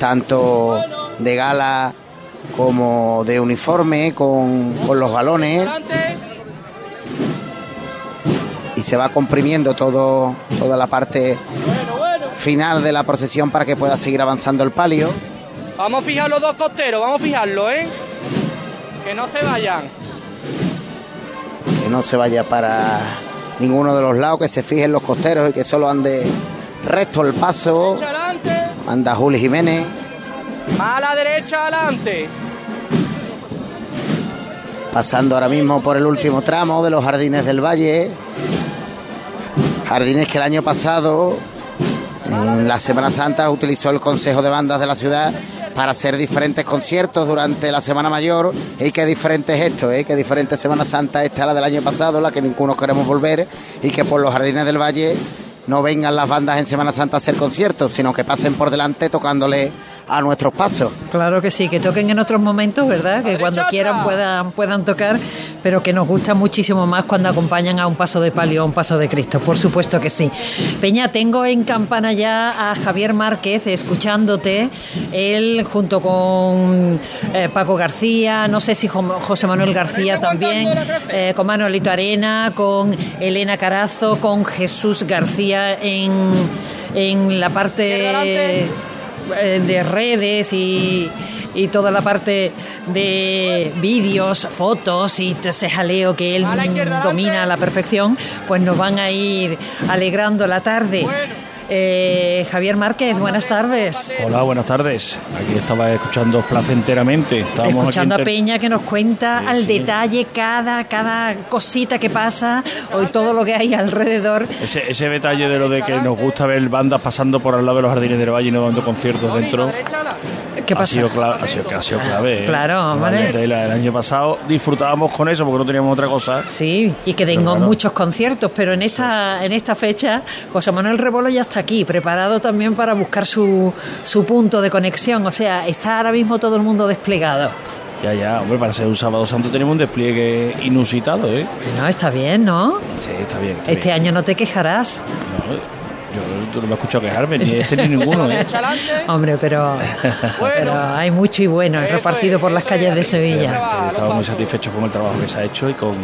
tanto de gala como de uniforme, con, con los galones. Y se va comprimiendo todo, toda la parte final de la procesión para que pueda seguir avanzando el palio. Vamos a fijar los dos costeros, vamos a fijarlo, ¿eh? Que no se vayan. Que no se vaya para ninguno de los lados, que se fijen los costeros y que solo ande recto el paso. Anda Juli Jiménez. Más a la derecha adelante. Pasando ahora mismo por el último tramo de los Jardines del Valle. Jardines que el año pasado, en la Semana Santa, utilizó el Consejo de Bandas de la ciudad para hacer diferentes conciertos durante la Semana Mayor. Y qué diferente es esto, ¿eh? qué diferente Semana Santa esta la del año pasado, la que ninguno queremos volver, y que por los Jardines del Valle no vengan las bandas en Semana Santa a hacer conciertos, sino que pasen por delante tocándole a nuestros pasos. Claro que sí, que toquen en otros momentos, ¿verdad? Que cuando quieran puedan, puedan tocar, pero que nos gusta muchísimo más cuando acompañan a un paso de palio, a un paso de Cristo, por supuesto que sí. Peña, tengo en campana ya a Javier Márquez escuchándote, él junto con eh, Paco García, no sé si José Manuel García también, eh, con Manuelito Arena, con Elena Carazo, con Jesús García en, en la parte eh, de redes y, y toda la parte de vídeos, fotos y ese jaleo que él domina a la perfección, pues nos van a ir alegrando la tarde. Eh, Javier Márquez, buenas tardes. Hola, buenas tardes. Aquí estaba escuchando placenteramente. Estábamos escuchando a Peña que nos cuenta al detalle cada, cada cosita que pasa y todo lo que hay alrededor. Ese, ese detalle de lo de que nos gusta ver bandas pasando por al lado de los jardines del valle y no dando conciertos dentro. ¿Qué pasa? Ha sido, clave, ha sido, ha sido clave. ¿eh? Claro, vale. El año pasado disfrutábamos con eso porque no teníamos otra cosa. Sí, y que tengo muchos conciertos, pero en esta, en esta fecha José Manuel Rebolo ya está aquí, preparado también para buscar su, su punto de conexión. O sea, está ahora mismo todo el mundo desplegado. Ya, ya, hombre, para ser un sábado santo tenemos un despliegue inusitado, ¿eh? No, está bien, ¿no? Sí, está bien. este año no te quejarás. No, yo no me he escuchado quejarme, ni este ni ninguno. ¿eh? Hombre, pero, pero hay mucho y bueno repartido por las calles de Sevilla. Estamos muy satisfechos con el trabajo que se ha hecho y con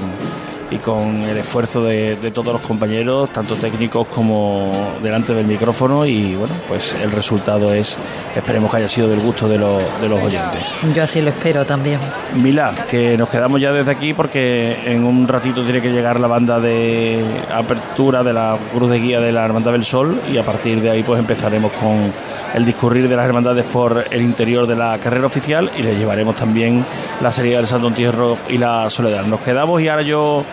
y con el esfuerzo de, todos los compañeros, tanto técnicos como delante del micrófono y bueno, pues el resultado es, esperemos que haya sido del gusto de, los, de los oyentes. Yo así lo espero también. Mila, que nos quedamos ya desde aquí porque en un ratito tiene que llegar la banda de apertura de la Cruz de Guía de la Hermandad del Sol y a partir de ahí pues empezaremos con el discurrir de las hermandades por el interior de la carrera oficial y le llevaremos también la serie del Santo Entierro y la Soledad. Nos quedamos y ahora yo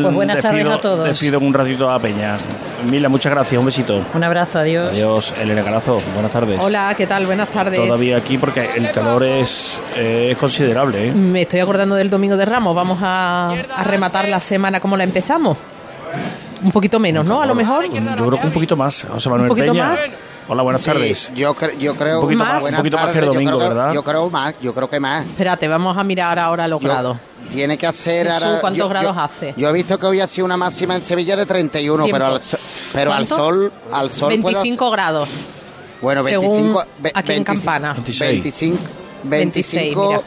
pues buenas tardes a todos. Despido un ratito a Peña. Mila, muchas gracias, un besito. Un abrazo, adiós. Adiós, Elena Carazo, buenas tardes. Hola, ¿qué tal? Buenas tardes. Todavía aquí porque el calor es, es considerable. ¿eh? Me estoy acordando del Domingo de Ramos. Vamos a, rematar la semana como la empezamos. Un poquito menos, ¿no? A lo mejor. Yo creo que un poquito más. José Manuel ¿Un poquito Peña. Más? Hola, buenas tardes. Yo, yo creo un poquito más, un poquito más que el domingo, yo creo, ¿verdad? Yo creo más, yo creo que más. Espérate, vamos a mirar ahora los grados. Tiene que hacer ahora. ¿Cuántos grados hace? Yo he visto que hoy ha sido una máxima en Sevilla de 31, pero al, pero al sol, al sol 25 grados. Bueno, 25 aquí en Campana. 25 25,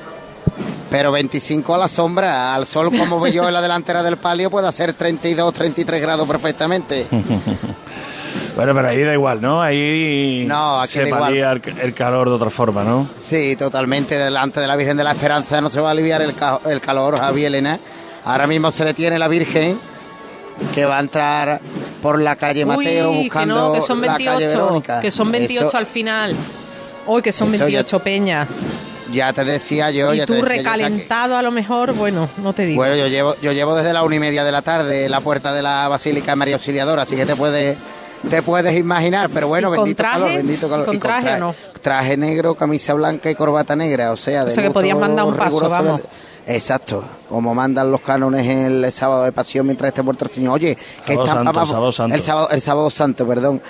pero 25 a la sombra, al sol como veo yo en la delantera del palio puede hacer 32, 33 grados perfectamente. Bueno, pero ahí da igual, ¿no? Ahí no, aquí se valía el, el, calor de otra forma, ¿no? Sí, totalmente. Delante de la Virgen de la Esperanza no se va a aliviar el, el calor, Javier Elena. Ahora mismo se detiene la Virgen que va a entrar por la calle Mateo Uy, buscando que no, que son 28, la calle Verónica. Que son 28 Eso, al final. Uy, que son 28 ya, peñas. Ya te decía yo. Y ya tú te decía recalentado yo que... a lo mejor, bueno, no te digo. Bueno, yo llevo, yo llevo desde la una y media de la tarde en la puerta de la Basílica de María Auxiliadora, así que te puedes te puedes imaginar, pero bueno, bendito traje? calor, bendito calor. ¿Con Y traje no? Traje negro, camisa blanca y corbata negra, o sea, de O sea que podías mandar un paso, riguroso vamos. de- Exacto, como mandan los cánones el sábado de pasión mientras esté muerto el Señor. Oye, que Sábado Santo. el sábado, el sábado santo, perdón,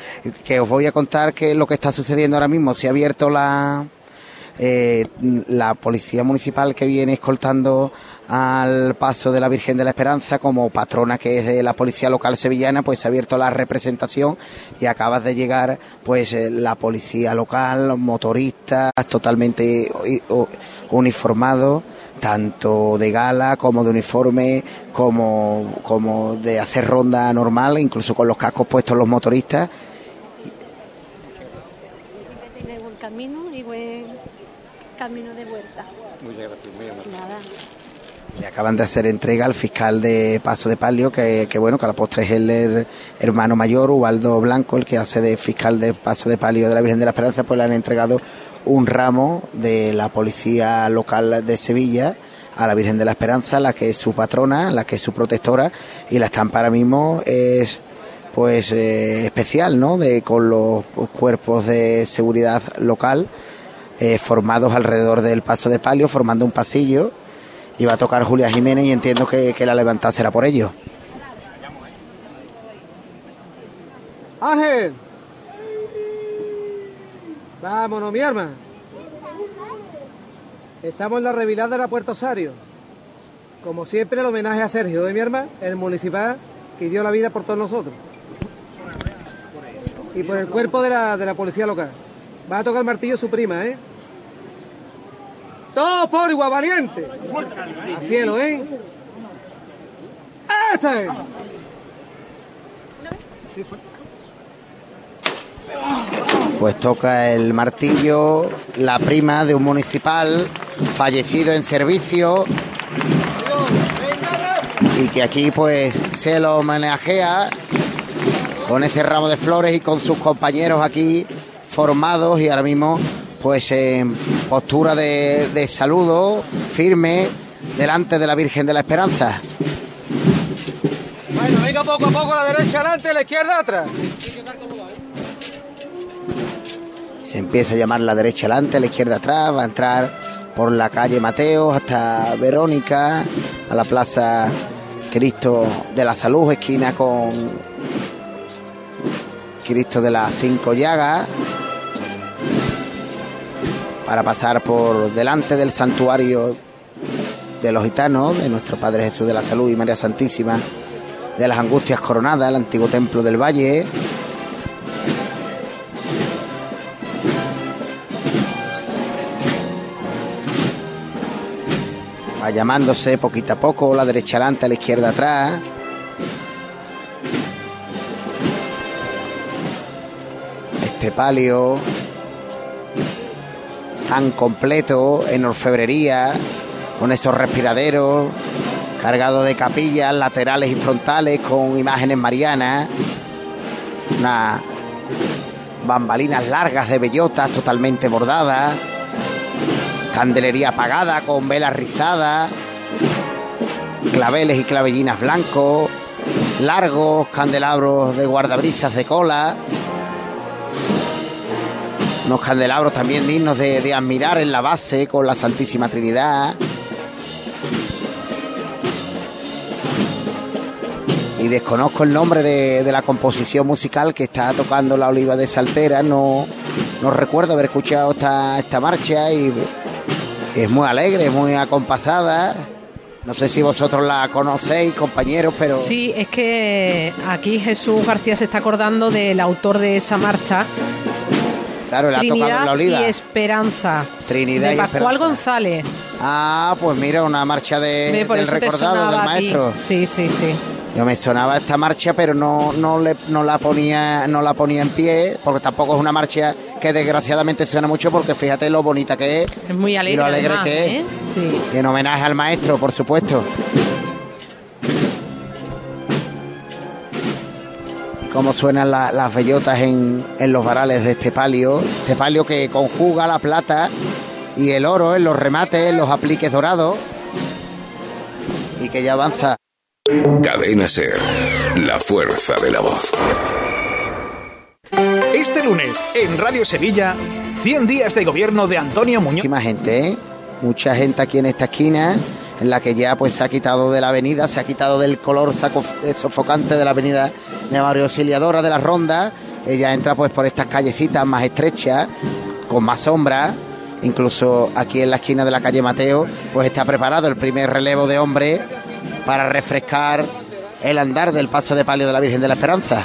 que os voy a contar que lo que está sucediendo ahora mismo. Se ha abierto la eh, la policía municipal que viene escoltando al paso de la Virgen de la Esperanza como patrona que es de la policía local sevillana pues se ha abierto la representación y acabas de llegar pues eh, la policía local los motoristas totalmente uniformados tanto de gala como de uniforme como, como de hacer ronda normal incluso con los cascos puestos los motoristas. Camino camino de vuelta. Le acaban de hacer entrega al fiscal de Paso de Palio, que, bueno, que a la postre es el, hermano mayor, Ubaldo Blanco, el que hace de fiscal de Paso de Palio de la Virgen de la Esperanza, pues le han entregado un ramo de la policía local de Sevilla a la Virgen de la Esperanza, la que es su patrona, la que es su protectora, y la estampa ahora mismo es pues eh, especial, ¿no? De, con los cuerpos de seguridad local eh, formados alrededor del paso de palio, formando un pasillo. Y va a tocar Julia Jiménez y entiendo que, que la levantada será por ello. Ángel. Vámonos, mi arma. Estamos en la revilada de la Puerto Osario. Como siempre, el homenaje a Sergio, de ¿eh, mi arma, el municipal que dio la vida por todos nosotros y por el cuerpo de la, de la policía local. Va a tocar el martillo su prima, ¿eh? Todo por igual, valiente. Al cielo, ¿eh? ¡Este! Pues toca el martillo la prima de un municipal fallecido en servicio y que aquí pues se lo homenajea con ese ramo de flores y con sus compañeros aquí formados y ahora mismo pues en postura de, saludo firme delante de la Virgen de la Esperanza. Bueno, venga poco a poco a la derecha adelante, la izquierda atrás. Se empieza a llamar la derecha adelante, la izquierda atrás, va a entrar por la calle Mateo hasta Verónica, a la plaza Cristo de la Salud, esquina con Cristo de las Cinco Llagas, para pasar por delante del santuario de los gitanos, de nuestro Padre Jesús de la Salud y María Santísima, de las Angustias Coronadas, el antiguo templo del Valle. Va llamándose poquito a poco, la derecha adelante, la izquierda atrás. este palio tan completo en orfebrería, con esos respiraderos cargados de capillas laterales y frontales con imágenes marianas, unas bambalinas largas de bellotas totalmente bordadas, candelería apagada con velas rizadas, claveles y clavellinas blancos, largos candelabros de guardabrisas de cola unos candelabros también dignos de, admirar en la base con la Santísima Trinidad. Y desconozco el nombre de, la composición musical que está tocando la Oliva de Saltera. No, no recuerdo haber escuchado esta, esta marcha y es muy alegre, muy acompasada. No sé si vosotros la conocéis, compañeros, pero... Sí, es que aquí Jesús García se está acordando del autor de esa marcha, Claro, la Trinidad la oliva. y Esperanza. Trinidad de y Pascual González. Ah, pues mira, una marcha de, del recordado del maestro. Sí, sí, sí. Yo me sonaba esta marcha, pero no, no, le, no, la ponía, no la ponía en pie, porque tampoco es una marcha que desgraciadamente suena mucho, porque fíjate lo bonita que es. Es muy alegre. Y lo alegre que es. ¿eh? Sí. Y en homenaje al maestro, por supuesto. Cómo suenan las bellotas en, los varales de este palio, este palio que conjuga la plata y el oro en los remates, en los apliques dorados y que ya avanza. Cadena Ser, la fuerza de la voz. Este lunes en Radio Sevilla, 100 días de gobierno de Antonio Muñoz. Muchísima gente, ¿eh? mucha gente aquí en esta esquina en la que ya pues se ha quitado de la avenida, se ha quitado del color eh, sofocante de la avenida de Mario Auxiliadora de la Ronda, ella entra pues por estas callecitas más estrechas, con más sombra, Incluso aquí en la esquina de la calle Mateo, pues está preparado el primer relevo de hombre para refrescar el andar del paso de palio de la Virgen de la Esperanza.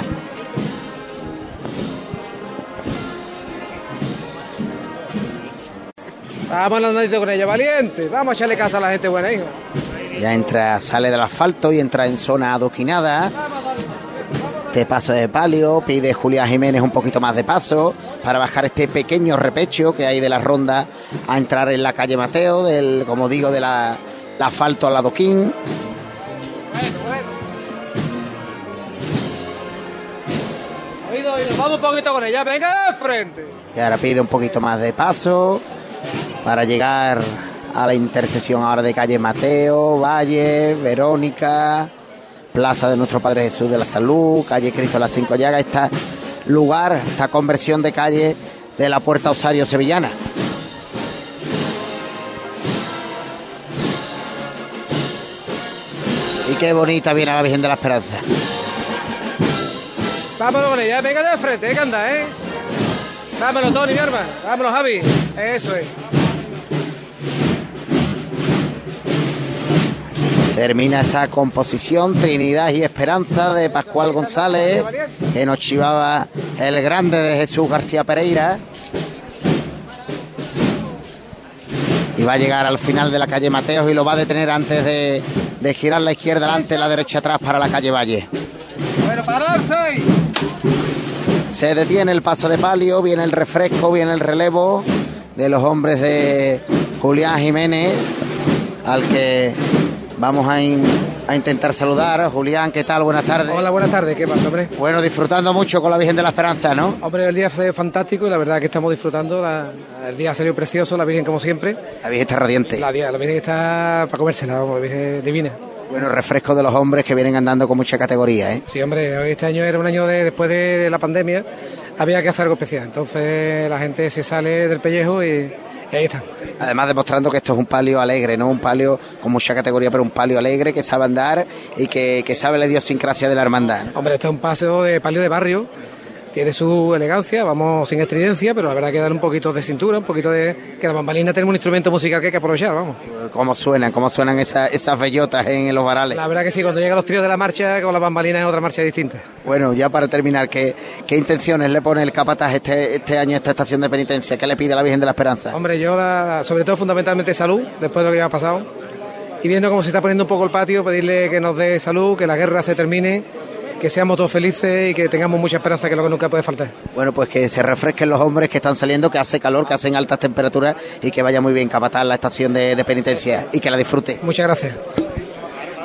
Vámonos con ella, valiente. Vamos a echarle casa a la gente buena, hijo. Ya entra, sale del asfalto y entra en zona adoquinada. Este paso de palio, pide Julián Jiménez un poquito más de paso para bajar este pequeño repecho que hay de la ronda a entrar en la calle Mateo, del, como digo, del la, asfalto al adoquín. Vamos un poquito con ella, venga de frente. Y ahora pide un poquito más de paso para llegar a la intersección ahora de calle Mateo, Valle, Verónica, Plaza de Nuestro Padre Jesús de la Salud, calle Cristo de las Cinco Llagas, este lugar, esta conversión de calle de la Puerta Osario Sevillana. Y qué bonita viene la Virgen de la Esperanza. Vámonos con ella, venga de frente, eh, que anda, ¿eh? Vámonos, Tony, mi hermano. Vámonos, Javi. Eso es. Termina esa composición Trinidad y Esperanza de Pascual González, que nos chivaba el grande de Jesús García Pereira. Y va a llegar al final de la calle Mateos y lo va a detener antes de, de girar la izquierda adelante, la derecha atrás para la calle Valle. Pararse. Se detiene el paso de palio, viene el refresco, viene el relevo de los hombres de Julián Jiménez, al que Vamos a, intentar saludar. Julián, ¿qué tal? Buenas tardes. Hola, buenas tardes. ¿Qué pasa, hombre? Bueno, disfrutando mucho con la Virgen de la Esperanza, ¿no? Hombre, el día fue fantástico y la verdad que estamos disfrutando. el día salió precioso, la Virgen como siempre. La Virgen está radiante. La, la Virgen está para comérsela, la Virgen divina. Bueno, refresco de los hombres que vienen andando con mucha categoría, ¿eh? Sí, hombre, este año era un año de, después de la pandemia, había que hacer algo especial. Entonces la gente se sale del pellejo y ahí está. Además demostrando que esto es un palio alegre, no un palio con mucha categoría, pero un palio alegre que sabe andar y que, que sabe la idiosincrasia de la hermandad. Hombre, esto es un paseo de palio de barrio tiene su elegancia, vamos sin estridencia, pero la verdad que dar un poquito de cintura, un poquito de... que la bambalina tiene un instrumento musical que hay que aprovechar, vamos. ¿Cómo suenan? ¿Cómo suenan esas, esas bellotas en los varales? La verdad que sí, cuando llegan los tríos de la marcha, con la bambalina es otra marcha distinta. Bueno, ya para terminar, ¿qué, qué intenciones le pone el capataz este, este año a esta estación de penitencia? ¿Qué le pide a la Virgen de la Esperanza? Hombre, yo sobre todo fundamentalmente salud, después de lo que ha pasado. Y viendo cómo se está poniendo un poco el patio, pedirle que nos dé salud, que la guerra se termine que seamos todos felices y que tengamos mucha esperanza, que es lo que nunca puede faltar. Bueno, pues que se refresquen los hombres que están saliendo, que hace calor, que hacen altas temperaturas y que vaya muy bien capataz la estación de, penitencia y que la disfrute. Muchas gracias.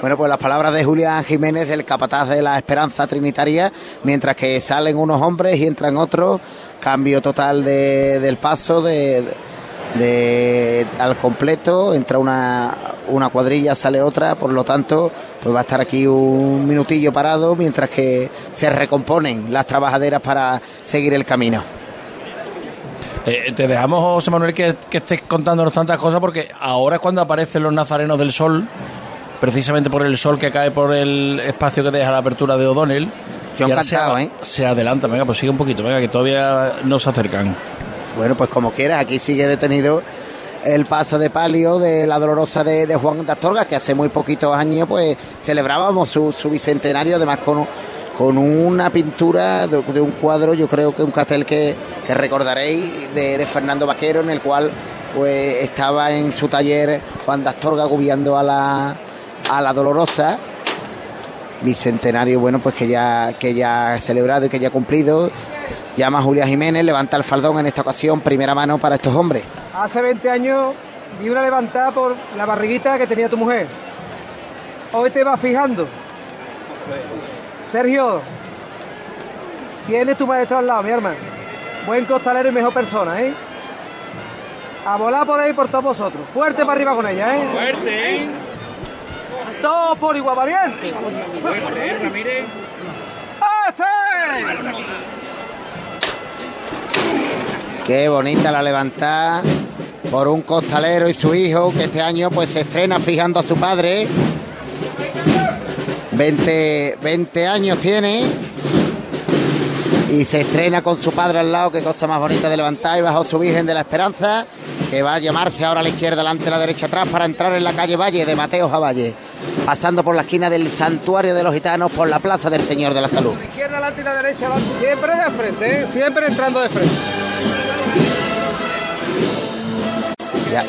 Bueno, pues las palabras de Julián Jiménez, del capataz de la Esperanza Trinitaria, mientras que salen unos hombres y entran otros, cambio total del paso de, de, al completo, entra una, una cuadrilla, sale otra, por lo tanto, pues va a estar aquí un minutillo parado mientras que se recomponen las trabajaderas para seguir el camino. Eh, te dejamos, José Manuel, que, que, estés contándonos tantas cosas porque ahora es cuando aparecen los nazarenos del sol, precisamente por el sol que cae por el espacio que deja la apertura de O'Donnell. Yo encantado, ¿eh? Se adelanta, venga, pues sigue un poquito, venga, que todavía no se acercan. Bueno, pues como quieras, aquí sigue detenido el paso de palio de la dolorosa de, Juan de Astorga, que hace muy poquitos años pues celebrábamos su, bicentenario, además con, con una pintura de, un cuadro, yo creo que un cartel que, recordaréis de, Fernando Vaquero, en el cual pues estaba en su taller Juan de Astorga a la, a la dolorosa. Bicentenario bueno pues que ya que ya ha celebrado y que ya ha cumplido Llama a Julia Jiménez, levanta el faldón en esta ocasión, primera mano para estos hombres. Hace 20 años di una levantada por la barriguita que tenía tu mujer. Hoy te vas fijando. Sergio, tienes tu maestro al lado, mi hermano. Buen costalero y mejor persona, ¿eh? A volar por ahí por todos vosotros. Fuerte para arriba con ella, ¿eh? Fuerte, ¿eh? Todo por igual valiente. Fuerte, Ramírez. ¡Este! Qué bonita la levantada por un costalero y su hijo que este año pues se estrena fijando a su padre. 20, 20 años tiene y se estrena con su padre al lado, qué cosa más bonita de levantar y bajo su Virgen de la Esperanza que va a llamarse ahora a la izquierda, delante, a la derecha, atrás, para entrar en la calle Valle de Mateo Javalle, pasando por la esquina del Santuario de los Gitanos, por la Plaza del Señor de la Salud. La izquierda, delante y la derecha, siempre de frente, ¿eh? siempre entrando de frente. Ya,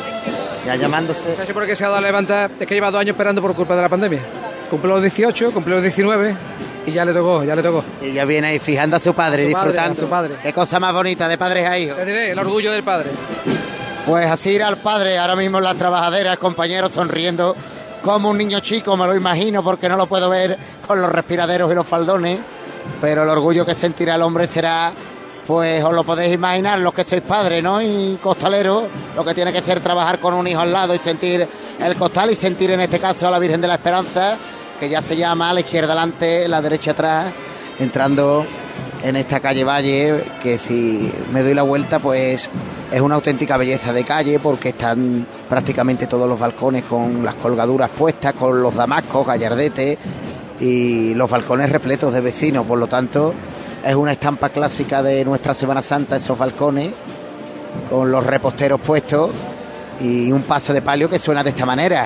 ya llamándose. ¿Sabes por qué se ha dado a levantar? Es que lleva dos años esperando por culpa de la pandemia. Cumplió los 18, cumplió los 19 y ya le tocó, ya le tocó. Y ya viene ahí fijando a su padre, A su padre, disfrutando. a su padre. Qué cosa más bonita de padres a hijos. Te diré, el orgullo del padre. Pues así irá el padre, ahora mismo en las trabajaderas, compañeros sonriendo como un niño chico, me lo imagino, porque no lo puedo ver con los respiraderos y los faldones, pero el orgullo que sentirá el hombre será, pues os lo podéis imaginar, los que sois padres, ¿no? Y costaleros, lo que tiene que ser trabajar con un hijo al lado y sentir el costal y sentir en este caso a la Virgen de la Esperanza, que ya se llama a la izquierda adelante, la derecha atrás, entrando en esta calle Valle, que si me doy la vuelta, pues es una auténtica belleza de calle, porque están prácticamente todos los balcones con las colgaduras puestas, con los damascos, gallardetes y los balcones repletos de vecinos, por lo tanto es una estampa clásica de nuestra Semana Santa, esos balcones, con los reposteros puestos y un paso de palio que suena de esta manera.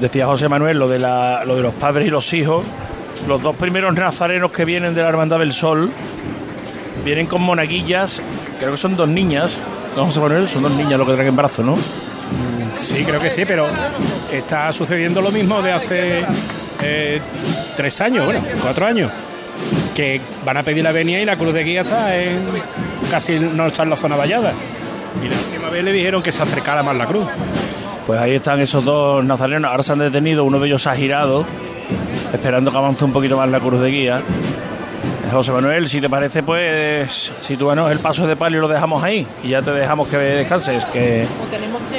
Decía José Manuel lo de, la, lo de los padres y los hijos. Los dos primeros nazarenos que vienen de la Hermandad del Sol vienen con monaguillas, creo que son dos niñas. No, José Manuel, son dos niñas lo que traen en brazo, ¿no? Sí, creo que sí, pero está sucediendo lo mismo de hace eh, tres años, bueno, cuatro años, que van a pedir la venia y la cruz de guía está en, casi no está en la zona vallada. Y la última vez le dijeron que se acercara más la cruz. Pues ahí están esos dos nazarenos. Ahora se han detenido, uno de ellos ha girado, esperando que avance un poquito más la cruz de guía. José Manuel, si te parece, pues sitúanos el paso de palio y lo dejamos ahí. Y ya te dejamos que descanses, que,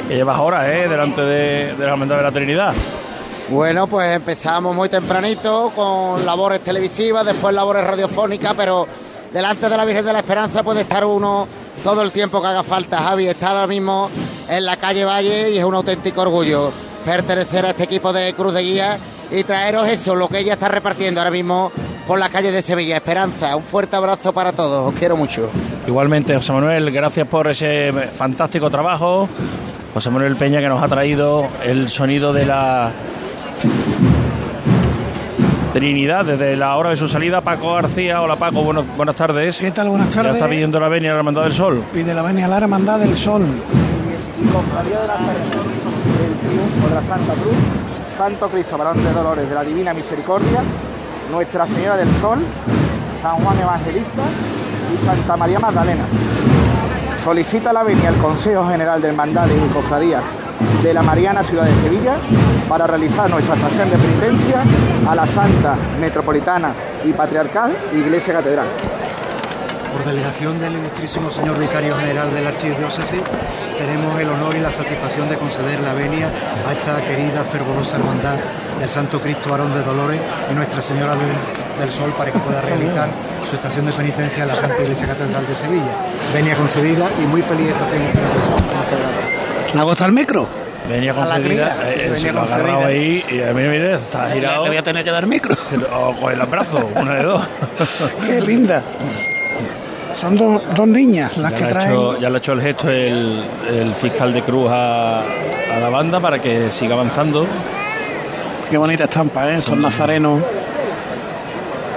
que llevas horas ¿eh? delante de, de la Hermandad de la Trinidad. Bueno, pues empezamos muy tempranito con labores televisivas, después labores radiofónicas, pero delante de la Virgen de la Esperanza puede estar uno todo el tiempo que haga falta. Javi está ahora mismo en la calle Valle y es un auténtico orgullo pertenecer a este equipo de Cruz de Guía y traeros eso, lo que ella está repartiendo ahora mismo por la calle de Sevilla. Esperanza, un fuerte abrazo para todos, os quiero mucho. Igualmente, José Manuel, gracias por ese fantástico trabajo. José Manuel Peña que nos ha traído el sonido de la Trinidad desde la hora de su salida. Paco García, hola Paco, buenos, buenas tardes. ¿Qué tal? Buenas Ya tardes. está pidiendo la venia a la Hermandad del Sol. Pide la venia a la Hermandad del Sol. Cofradía de la Esperanza, el triunfo de la Santa Cruz, Santo Cristo, Varón de Dolores de la Divina Misericordia, Nuestra Señora del Sol, San Juan Evangelista y Santa María Magdalena. Solicita la venia al Consejo General de Hermandades y Cofradías de la Mariana Ciudad de Sevilla para realizar nuestra estación de penitencia a la Santa Metropolitana y Patriarcal Iglesia Catedral. Por delegación del ilustrísimo señor vicario general de la Archidiócesis, tenemos el honor y la satisfacción de conceder la venia a esta querida, fervorosa hermandad del Santo Cristo Varón de Dolores y Nuestra Señora del Sol para que pueda realizar su estación de penitencia en la Santa Iglesia Catedral de Sevilla. Venia concedida y muy feliz estación de penitencia. ¿La gusta el micro? Venía A la concedida, cría, sí, eh, venía ha agarrado concedida. ahí y a mí mire, está girado. Le voy a tener que dar micro. O con el abrazo, una de dos. Qué linda. Son dos, dos niñas las ya, que ha traen. hecho, ya le ha hecho el gesto el, el fiscal de Cruz a, a la banda para que siga avanzando. Qué bonita estampa, ¿eh? Estos nazarenos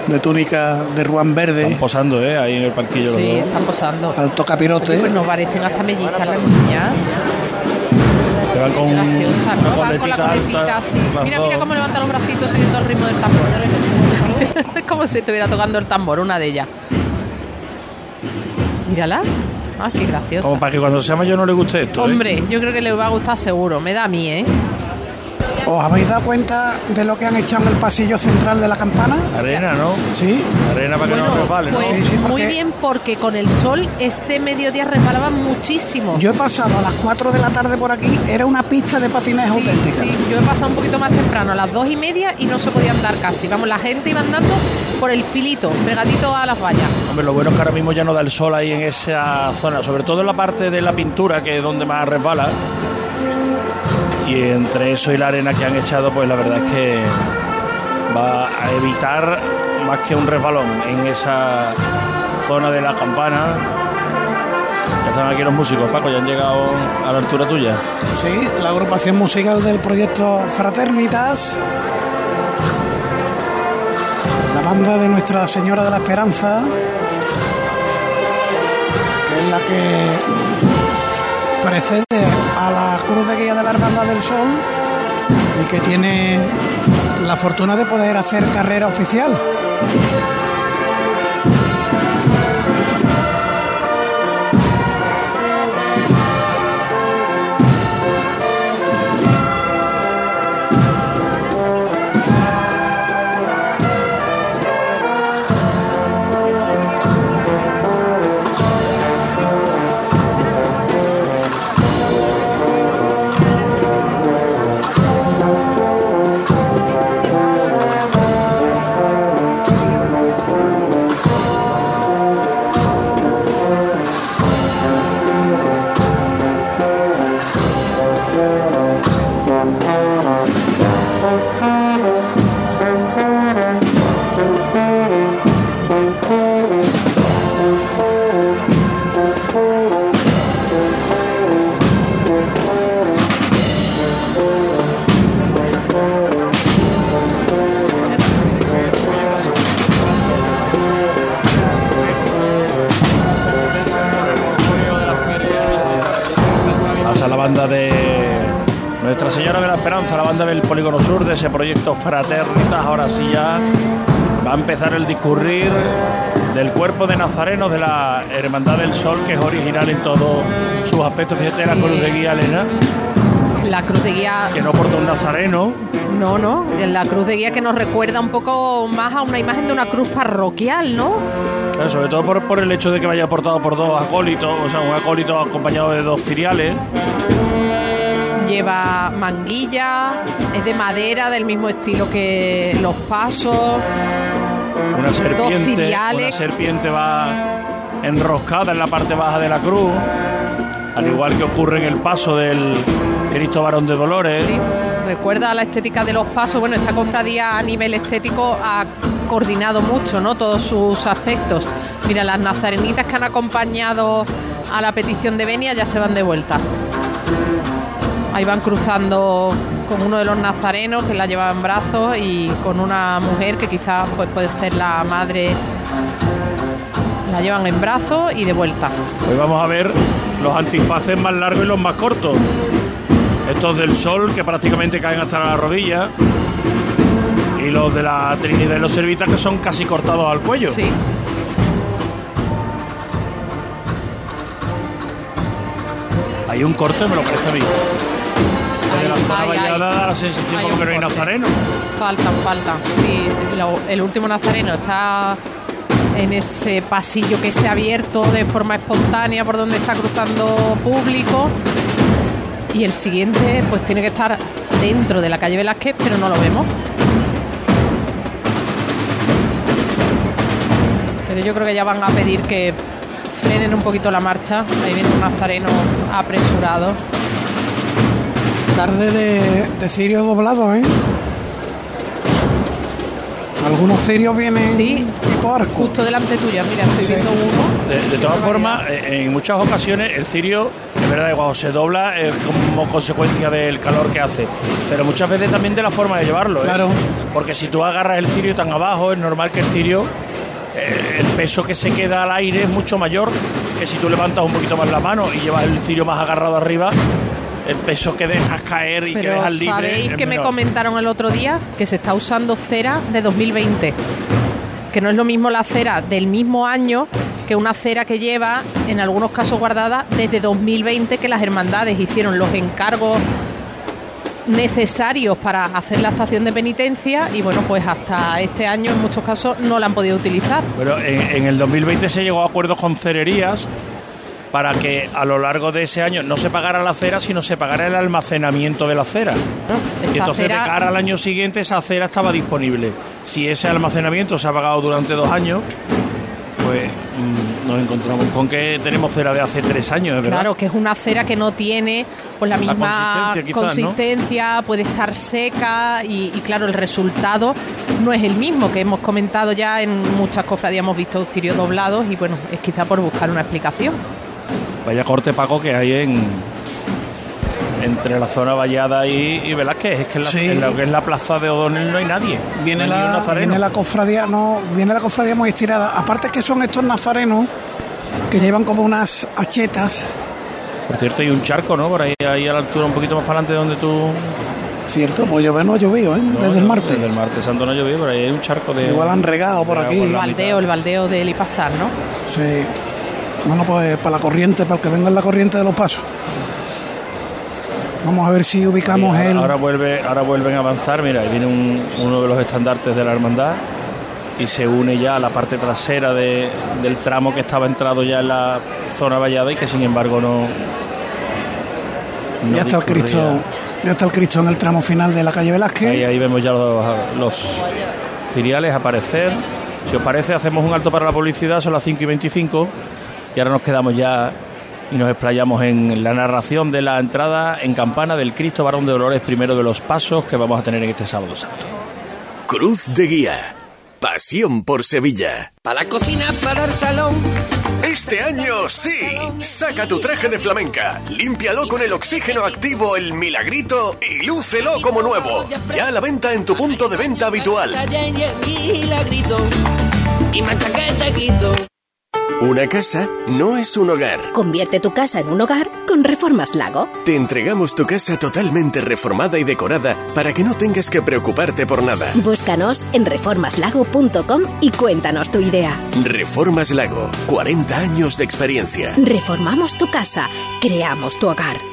de túnica de ruán verde. Están posando, ¿eh? Ahí en el parquillo. los Sí, dos. están posando. Alto capirote. Oye, pues nos parecen hasta mellizas las niñas. Van con Graciosa, ¿no? Van con la coletita así. Mira, mira cómo levanta los bracitos siguiendo el ritmo del tambor. es como si estuviera tocando el tambor, una de ellas. Mírala. Ah, qué graciosa. Como para que cuando sea mayor no le guste esto. ¿eh? Hombre, yo creo que le va a gustar seguro. Me da a mí, ¿eh? ¿Os habéis dado cuenta de lo que han echado en el pasillo central de la campana? Arena, ¿no? Sí. Arena para que no resbale, ¿no? Pues muy bien, porque con el sol este mediodía resbalaba muchísimo. Yo he pasado a las 4 de la tarde por aquí, era una pista de patinaje Sí, auténtica. sí, yo he pasado un poquito más temprano, a las dos y media, y no se podía andar casi. Vamos, la gente iba andando por el filito, pegadito a las vallas. Hombre, lo bueno es que ahora mismo ya no da el sol ahí en esa zona, sobre todo en la parte de la pintura, que es donde más resbala. Entre eso y la arena que han echado, pues la verdad es que va a evitar más que un resbalón en esa zona de la campana. Ya están aquí los músicos, Paco, ya han llegado a la altura tuya. Sí, la agrupación musical del proyecto Fraternitas. La banda de Nuestra Señora de la Esperanza, que es la que precede a la Cruz de Guía de la Hermandad del Sol y que tiene la fortuna de poder hacer carrera oficial. De ese proyecto Fraternitas. Ahora sí ya va a empezar el discurrir del cuerpo de nazarenos de la Hermandad del Sol, que es original en todos sus aspectos. Fíjate la cruz de guía, Elena, La cruz de guía, que no porta un nazareno. no, no, la cruz de guía que nos recuerda un poco más a una imagen de una cruz parroquial, ¿no? Claro, sobre todo por, por el hecho de que vaya portado por dos acólitos, o sea, un acólito acompañado de dos ciriales. Lleva manguilla, es de madera, del mismo estilo que los pasos. Una serpiente, una serpiente va enroscada en la parte baja de la cruz, al igual que ocurre en el paso del Cristo Varón de Dolores. Sí, recuerda la estética de los pasos. Bueno, esta cofradía a nivel estético ha coordinado mucho, ¿no? Todos sus aspectos. Mira, las nazarenitas que han acompañado a la petición de Benia ya se van de vuelta. Ahí van cruzando con uno de los nazarenos que la lleva en brazos y con una mujer que quizás pues, puede ser la madre. La llevan en brazos y de vuelta. Hoy vamos a ver los antifaces más largos y los más cortos. Estos del sol que prácticamente caen hasta la rodilla. Y los de la Trinidad y los Servitas que son casi cortados al cuello. Sí. Hay un corte, me lo parece a mí. Ay, ay. la sensación como que no hay nazareno. Faltan, faltan. Sí, lo- el último nazareno está en ese pasillo que se ha abierto de forma espontánea por donde está cruzando público. Y el siguiente, pues tiene que estar dentro de la calle Velázquez, pero no lo vemos. Pero yo creo que ya van a pedir que frenen un poquito la marcha. Ahí viene un nazareno apresurado. Tarde de, de cirio doblado, ¿eh? Algunos cirios vienen Sí. tipo arco. Justo delante tuya, mira, estoy Sí. viendo uno. De, de todas formas, eh, en muchas ocasiones el cirio, es verdad que cuando se dobla es como consecuencia del calor que hace, pero muchas veces también de la forma de llevarlo. ¿eh? Claro. Porque si tú agarras el cirio tan abajo, es normal que el cirio, eh, el peso que se queda al aire es mucho mayor que si tú levantas un poquito más la mano y llevas el cirio más agarrado arriba, el peso que dejas caer y que dejas libre. ¿sabéis que me comentaron el otro día? Que se está usando cera de 2020. Que no es lo mismo la cera del mismo año que una cera que lleva, en algunos casos guardada, desde 2020 que las hermandades hicieron los encargos necesarios para hacer la estación de penitencia y bueno, pues hasta este año en muchos casos no la han podido utilizar. Pero en, en el 2020 se llegó a acuerdos con cererías para que a lo largo de ese año no se pagara la cera, sino se pagara el almacenamiento de la cera. y entonces cera- de cara al año siguiente esa cera estaba disponible. Si ese almacenamiento se ha pagado durante dos años, pues mm, nos encontramos con que tenemos cera de hace tres años, ¿es verdad? Claro, que es una cera que no tiene pues la La misma consistencia, quizás, ¿no? consistencia, puede estar seca y, y, claro, el resultado no es el mismo que hemos comentado ya en muchas cofradías, hemos visto cirios doblados y bueno, es quizá por buscar una explicación. Vaya corte Paco que hay en entre la zona vallada y, y Velázquez. Es que en, la, Sí. en lo que es la plaza de O'Donnell no hay nadie. Viene No hay la, viene la cofradía, no, viene la cofradía muy estirada. Aparte que son estos nazarenos que llevan como unas achetas. Por cierto, hay un charco, ¿no? Por ahí, ahí a la altura, un poquito más para adelante de donde tú. Cierto, pues llover no ha llovido, ¿eh? No, Desde el martes. Desde el martes santo no ha llovido, por ahí hay un charco de. Igual han regado por regado aquí. por El baldeo, el baldeo del Ipasar, ¿no? Sí. Bueno, pues para la corriente, para el que venga en la corriente de los pasos. Vamos a ver si ubicamos ahora, el. ahora vuelve, ahora vuelven a avanzar. Mira, ahí viene un- uno de los estandartes de la hermandad y se une ya a la parte trasera de- del tramo que estaba entrado ya en la zona vallada y que sin embargo no. no ya está el. Cristo. Ya está el Cristo en el tramo final de la calle Velázquez. Ahí, ahí vemos ya los, los ciriales aparecer. Si os parece, hacemos un alto para la publicidad, son las 5 y 25 y ahora nos quedamos ya y nos explayamos en la narración de la entrada en campana del Cristo Varón de Dolores, primero de los pasos que vamos a tener en este sábado santo. Cruz de Guía. Pasión por Sevilla. Para la cocina, para el salón. Este año sí. Saca tu traje de flamenca, límpialo con el oxígeno activo El Milagrito y lúcelo como nuevo. Ya a la venta en tu punto de venta habitual. Y Una casa no es un hogar. Convierte tu casa en un hogar con Reformas Lago. Te entregamos tu casa totalmente reformada y decorada para que no tengas que preocuparte por nada. Búscanos en reformaslago.com y cuéntanos tu idea. Reformas Lago, 40 años de experiencia. Reformamos tu casa, creamos tu hogar.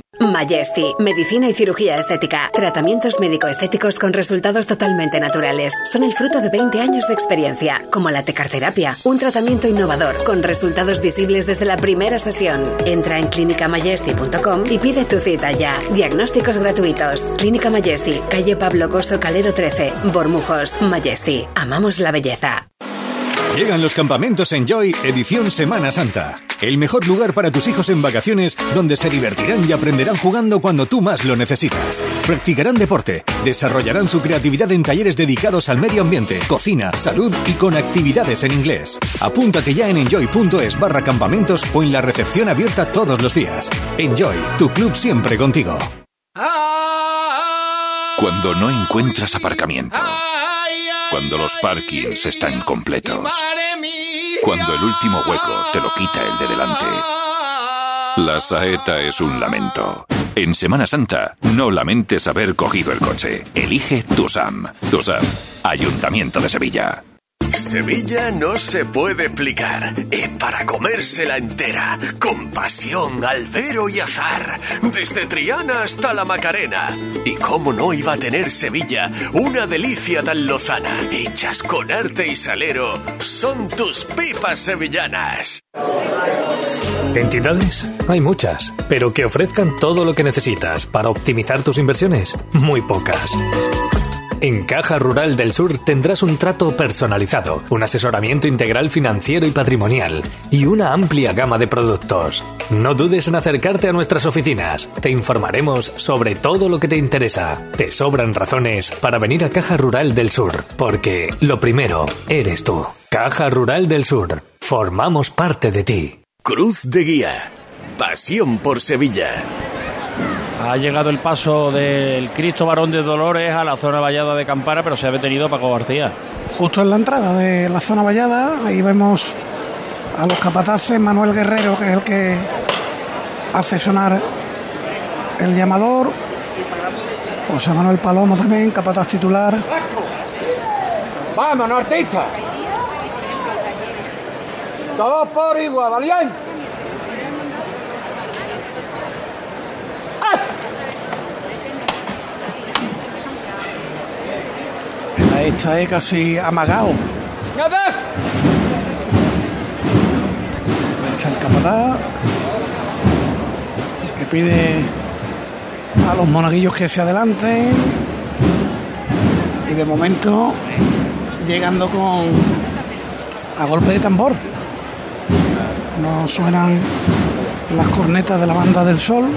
Majesty, medicina y cirugía estética. Tratamientos médico-estéticos con resultados totalmente naturales. Son el fruto de 20 años de experiencia, como la tecarterapia, un tratamiento innovador con resultados visibles desde la primera sesión. Entra en clinicamajesty.com y pide tu cita ya. Diagnósticos gratuitos. Clínica Majesty, calle Pablo Coso Calero 13, Bormujos. Majesty, amamos la belleza. Llegan los campamentos Enjoy edición Semana Santa. El mejor lugar para tus hijos en vacaciones donde se divertirán y aprenderán jugando cuando tú más lo necesitas. Practicarán deporte, desarrollarán su creatividad en talleres dedicados al medio ambiente, cocina, salud y con actividades en inglés. Apúntate ya en enjoy.es barra campamentos o en la recepción abierta todos los días. Enjoy, tu club siempre contigo. Cuando no encuentras aparcamiento. Cuando los parkings están completos. Cuando el último hueco te lo quita el de delante. La saeta es un lamento. En Semana Santa, no lamentes haber cogido el coche. Elige Tusam. Tusam, Ayuntamiento de Sevilla. Sevilla no se puede explicar. Es para comérsela entera. Con pasión, albero y azar. Desde Triana hasta la Macarena. Y cómo no iba a tener Sevilla una delicia tan lozana. Hechas con arte y salero. Son tus pipas sevillanas. ¿Entidades? Hay muchas, pero que ofrezcan todo lo que necesitas para optimizar tus inversiones, muy pocas. En Caja Rural del Sur tendrás un trato personalizado, un asesoramiento integral financiero y patrimonial y una amplia gama de productos. No dudes en acercarte a nuestras oficinas. Te informaremos sobre todo lo que te interesa. Te sobran razones para venir a Caja Rural del Sur, porque lo primero eres tú. Caja Rural del Sur. Formamos parte de ti. Cruz de Guía. Pasión por Sevilla. Ha llegado el paso del Cristo Varón de Dolores a la zona vallada de Campana, pero se ha detenido Paco García. Justo en la entrada de la zona vallada, ahí vemos a los capataces, Manuel Guerrero, que es el que hace sonar el llamador, José Manuel Palomo también, capataz titular. Vámonos, artista. Todos por igual, valiente. Hecha es casi amagado. Ahí está el capataz, que pide a los monaguillos que se adelanten. Y de momento llegando con a golpe de tambor. No suenan las cornetas de la banda del sol.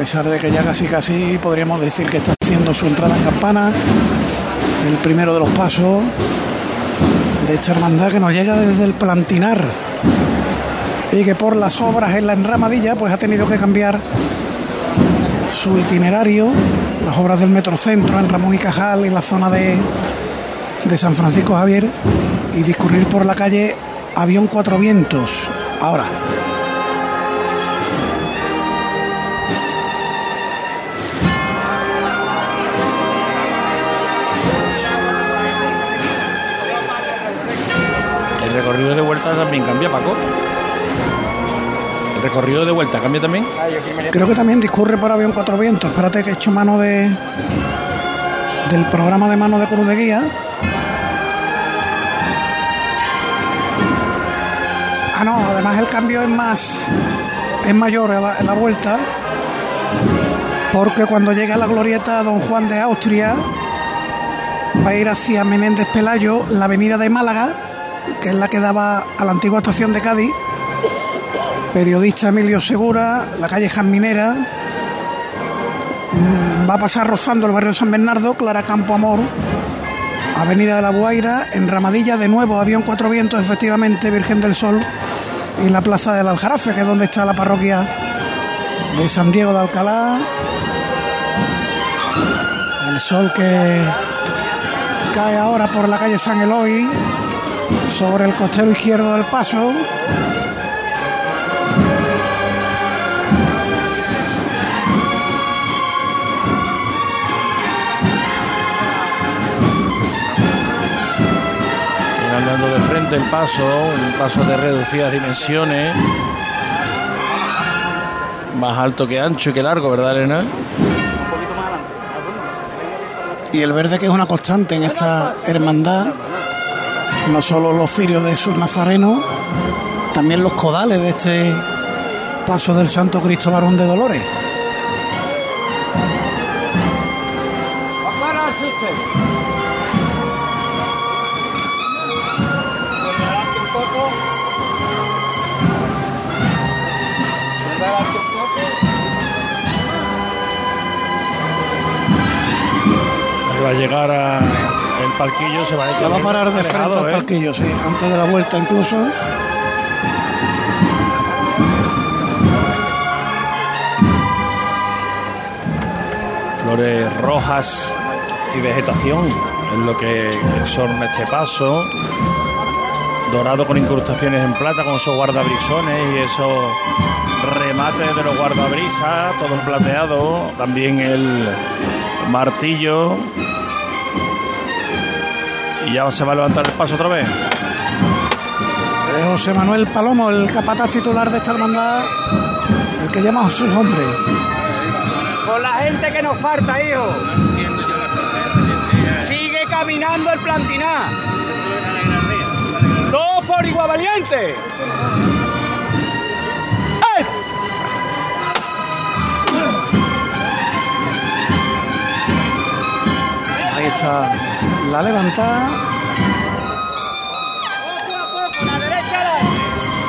Pesar de que ya casi casi podríamos decir que está haciendo su entrada en campana. El primero de los pasos de esta hermandad que nos llega desde el Plantinar y que por las obras en la enramadilla pues ha tenido que cambiar su itinerario, las obras del Metrocentro en Ramón y Cajal y la zona de, de San Francisco Javier y discurrir por la calle Avión Cuatro Vientos. Ahora. El recorrido de vuelta también cambia, Paco. El recorrido de vuelta cambia también. Creo que también discurre por avión Cuatro Vientos. Espérate que he hecho mano de del programa de mano de Cruz de Guía. Ah, no, además el cambio es más es mayor en la, en la vuelta. Porque cuando llega a la glorieta Don Juan de Austria va a ir hacia Menéndez Pelayo, la avenida de Málaga, que es la que daba a la antigua estación de Cádiz periodista Emilio Segura, la calle Jasminera, mm, va a pasar rozando el barrio San Bernardo, Clara Campo Amor, Avenida de la Guaira, en Ramadilla de nuevo, avión Cuatro Vientos, efectivamente, Virgen del Sol, y la Plaza del Aljarafe, que es donde está la parroquia de San Diego de Alcalá. El sol que cae ahora por la calle San Eloy, sobre el costero izquierdo del paso. Andando de frente el paso, un paso de reducidas dimensiones. Más alto que ancho y que largo, ¿verdad, Elena? y el verde que es una constante en esta hermandad, no solo los cirios de sus nazarenos, también los codales de este paso del Santo Cristo Varón de Dolores. Va a llegar a el palquillo, se va a va a parar de frente al ¿eh? palquillo, sí, antes de la vuelta incluso. flores rojas y vegetación es lo que exorna este paso. Dorado con incrustaciones en plata, con esos guardabrisones y esos remates de los guardabrisas, todo plateado. También el martillo. Y ya se va a levantar el paso otra vez. Eh, José Manuel Palomo, el capataz titular de esta hermandad, el que llama a su nombre. Con la gente que nos falta, hijo. Sigue caminando el plantiná. Dos por igual valiente. ¡Eh! Ahí está la levantada.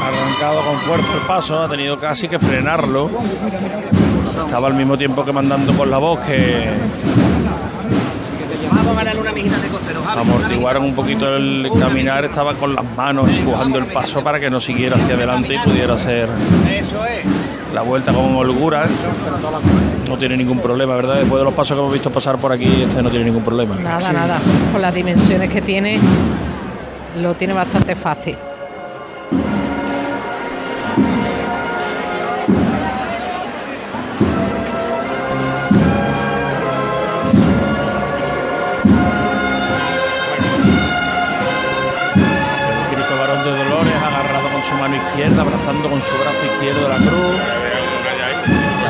Ha arrancado con fuerza el paso, ha tenido casi que frenarlo. Estaba al mismo tiempo que mandando con la voz que amortiguaron un poquito el caminar, estaba con las manos empujando el paso para que no siguiera hacia adelante y pudiera mijita. Eso es. La vuelta con holgura. No tiene ningún problema, ¿verdad? Después de los pasos que hemos visto pasar por aquí, este no tiene ningún problema. Nada, nada. Con las dimensiones que tiene, lo tiene bastante fácil. El Cristo Varón de Dolores agarrado con su mano izquierda, abrazando con su brazo izquierdo la cruz.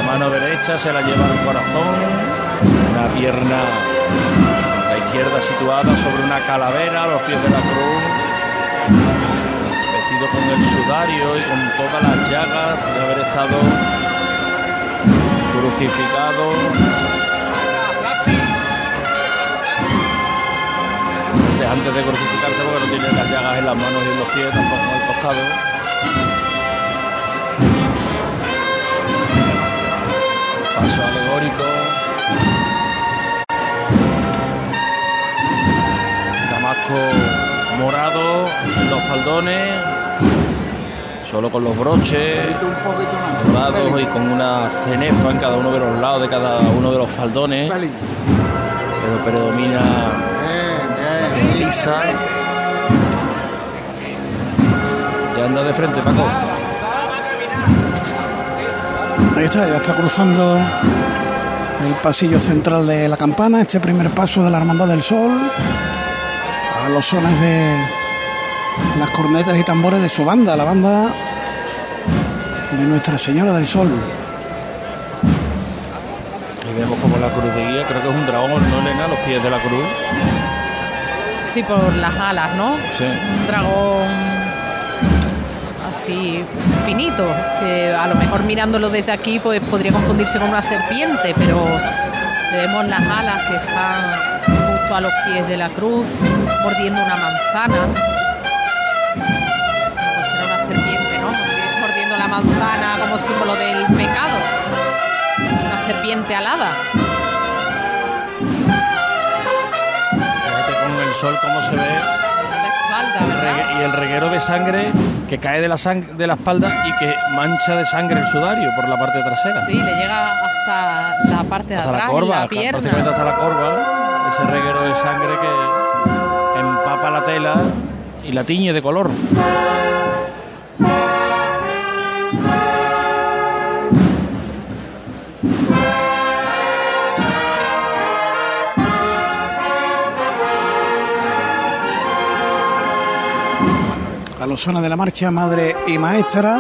La mano derecha se la lleva al corazón. Una pierna, la izquierda situada sobre una calavera a los pies de la cruz. Vestido con el sudario y con todas las llagas de haber estado crucificado. Antes, de crucificarse, porque no tiene las llagas en las manos y en los pies, tampoco en el costado. Paso alegórico. Damasco morado en los faldones, solo con los broches dorados y con una cenefa en cada uno de los lados de cada uno de los faldones. Pero predomina la lisa. Ya anda de frente, Paco. Ahí está, ya está cruzando el pasillo central de la campana, este primer paso de la Hermandad del Sol, a los sones de las cornetas y tambores de su banda, la banda de Nuestra Señora del Sol. Y vemos como la cruz de guía, creo que es un dragón, ¿no, Elena? Los pies de la cruz. Sí, por las alas, ¿no? Sí. Un dragón así finito, que a lo mejor mirándolo desde aquí pues podría confundirse con una serpiente, pero vemos las alas que están justo a los pies de la cruz, mordiendo una manzana. Pues será una serpiente, ¿no? Mordiendo la manzana como símbolo del pecado. Una serpiente alada. Con el sol cómo se ve y el reguero de sangre que cae de la, sang- de la espalda y que mancha de sangre el sudario por la parte trasera. Sí, le llega hasta la parte de hasta atrás, la corva, en la pierna. prácticamente hasta la corva, ese reguero de sangre que empapa la tela y la tiñe de color. A los sones de la marcha, madre y maestra.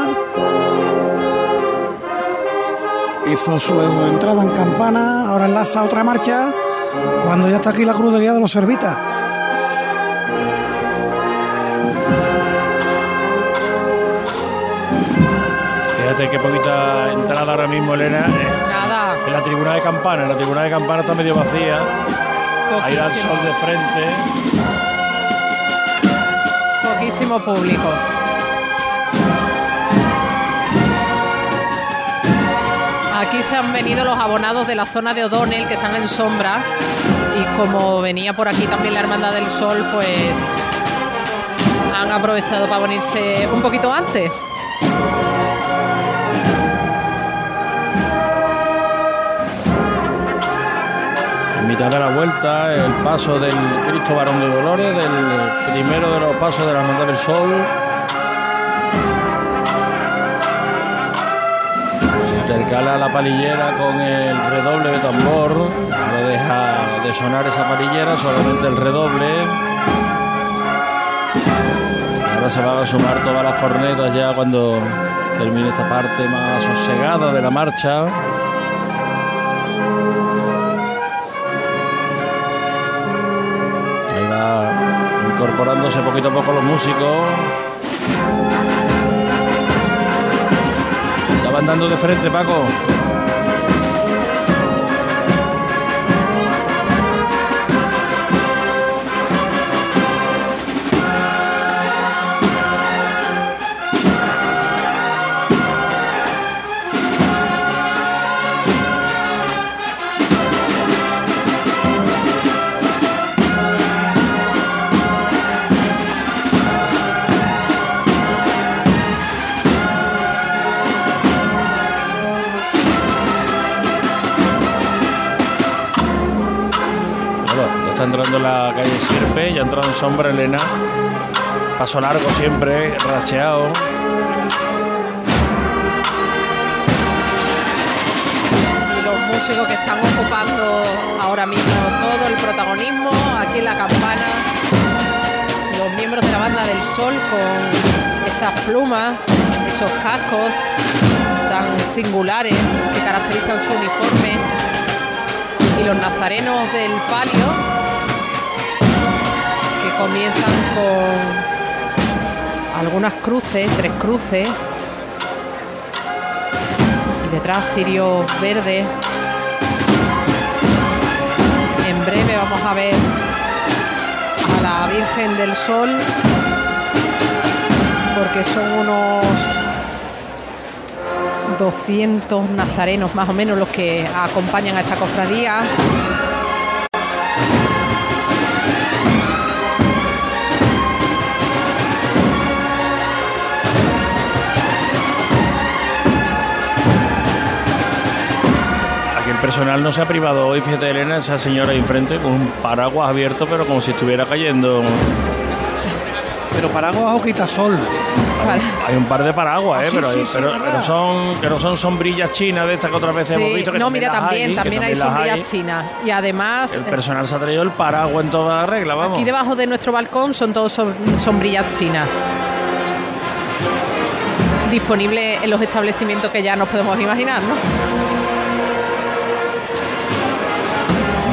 Hizo su entrada en campana, ahora enlaza otra marcha, cuando ya está aquí la cruz de guía de los servitas. Fíjate qué poquita entrada ahora mismo, Elena. eh, Nada. En la tribuna de campana, la tribuna de campana está medio vacía. Ahí da el sol de frente. Público. Aquí se han venido los abonados de la zona de O'Donnell que están en sombra y como venía por aquí también la Hermandad del Sol, pues han aprovechado para venirse un poquito antes. Mitad de la vuelta, el paso del Cristo Varón de Dolores, del primero de los pasos de la Hermandad del Sol. Se intercala la palillera con el redoble de tambor. No deja de sonar esa palillera, solamente el redoble. Ahora se van a sumar todas las cornetas ya cuando termine esta parte más sosegada de la marcha. Incorporándose poquito a poco los músicos. Ya van dando de frente, Paco. Calle Sierpe, ya ha entrado en sombra Elena. Paso largo siempre, racheado. Y los músicos que están ocupando ahora mismo todo el protagonismo aquí en la campana. Los miembros de la banda del sol con esas plumas, esos cascos tan singulares que caracterizan su uniforme. Y los nazarenos del palio comienzan con algunas cruces, tres cruces, detrás cirio verde. En breve vamos a ver a la Virgen del Sol porque son unos 200 nazarenos más o menos los que acompañan a esta cofradía. Personal no se ha privado hoy, fíjate Elena, esa señora ahí enfrente con un paraguas abierto, pero como si estuviera cayendo. Pero paraguas o quitasol. Hay un par de paraguas, Ah, ¿eh? sí, pero, sí, sí, pero, no son, que no son sombrillas chinas de estas que otras veces Sí, hemos visto. Que no, también mira, las también, hay, también hay las sombrillas chinas. Y además, El personal se ha traído el paraguas en toda regla, vamos. aquí debajo de nuestro balcón son todos som- sombrillas chinas. Disponibles en los establecimientos que ya nos podemos imaginar, ¿no?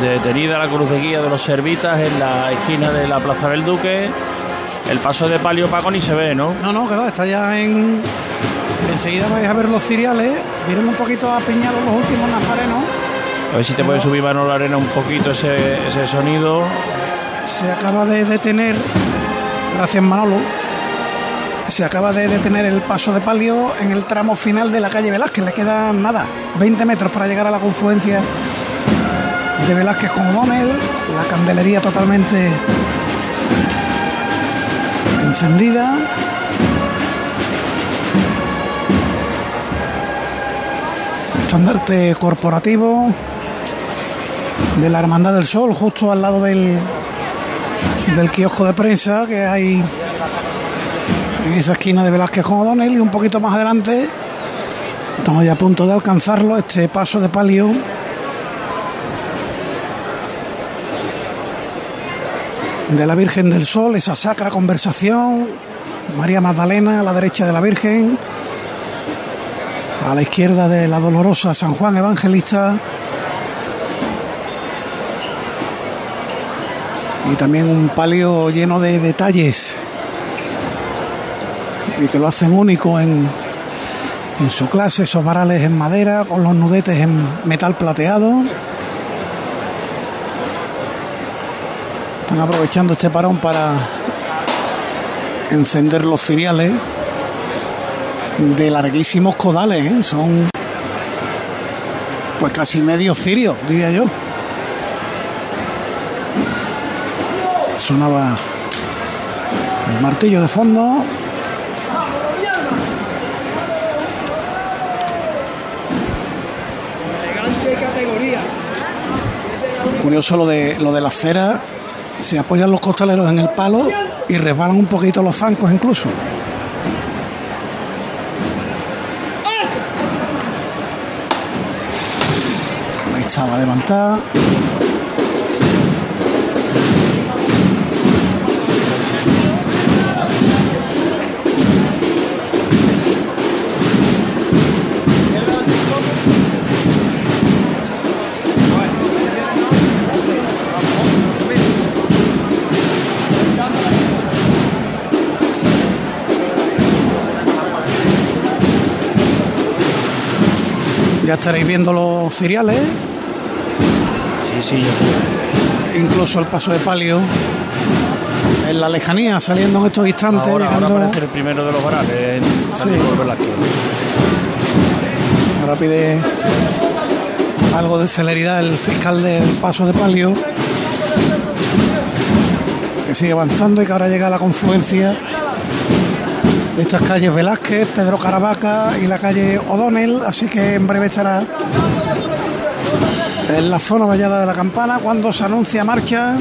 Detenida la cruz de los servitas en la esquina de la Plaza del Duque. El paso de palio Paco ni se ve, ¿no? No, no, que va, está ya en. Enseguida vais a ver los ciriales. Vienen un poquito apiñados los últimos nazarenos. A ver si te puede subir Manolo Arena un poquito ese, ese sonido. Se acaba de detener, gracias Manolo, se acaba de detener el paso de palio en el tramo final de la calle Velázquez. Le quedan nada, 20 metros para llegar a la confluencia de Velázquez con O'Donnell. La candelería totalmente encendida. Estandarte corporativo de la Hermandad del Sol, justo al lado del, del kiosco de prensa que hay en esa esquina de Velázquez con O'Donnell y un poquito más adelante estamos ya a punto de alcanzarlo, este paso de palio de la Virgen del Sol, esa sacra conversación, María Magdalena a la derecha de la Virgen, a la izquierda de la dolorosa San Juan Evangelista. y también un palio lleno de detalles y que lo hacen único en, su clase, esos varales en madera con los nudetes en metal plateado. Están aprovechando este parón para encender los cereales de larguísimos codales, ¿eh? son pues casi medio cirio, diría yo. sonaba el martillo de fondo. Curioso lo de lo de la cera, se apoyan los costaleros en el palo y resbalan un poquito los zancos incluso. Ahí está la levantada. Ya estaréis viendo los cereales. Sí, sí, Incluso el paso de palio en la lejanía, saliendo en estos instantes, Ahora, ahora llegando. aparece el primero de los varales Sí. Ahora pide algo de celeridad el fiscal del paso de palio. Que sigue avanzando y que ahora llega a la confluencia de estas calles Velázquez, Pedro Caravaca y la calle O'Donnell. Así que en breve estará en la zona vallada de la campana cuando se anuncia marcha.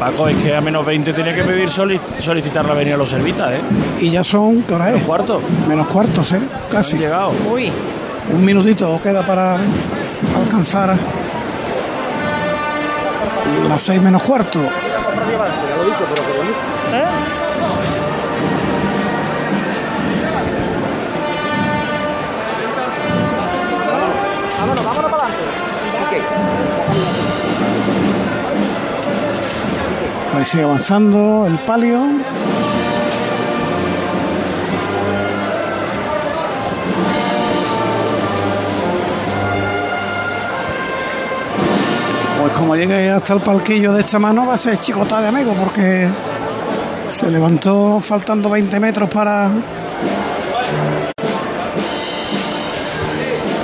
Paco, es que a menos 20 tiene que pedir soli- solicitar la avenida a los servitas, ¿eh? Y ya son, ¿qué hora es? Menos cuarto. Menos cuartos, ¿eh? Casi. Han llegado. Uy. Un minutito queda para alcanzar las seis menos cuarto. Ahí sigue avanzando el palio. Como llegue hasta el palquillo de esta mano va a ser chicota de amigo porque se levantó faltando 20 metros para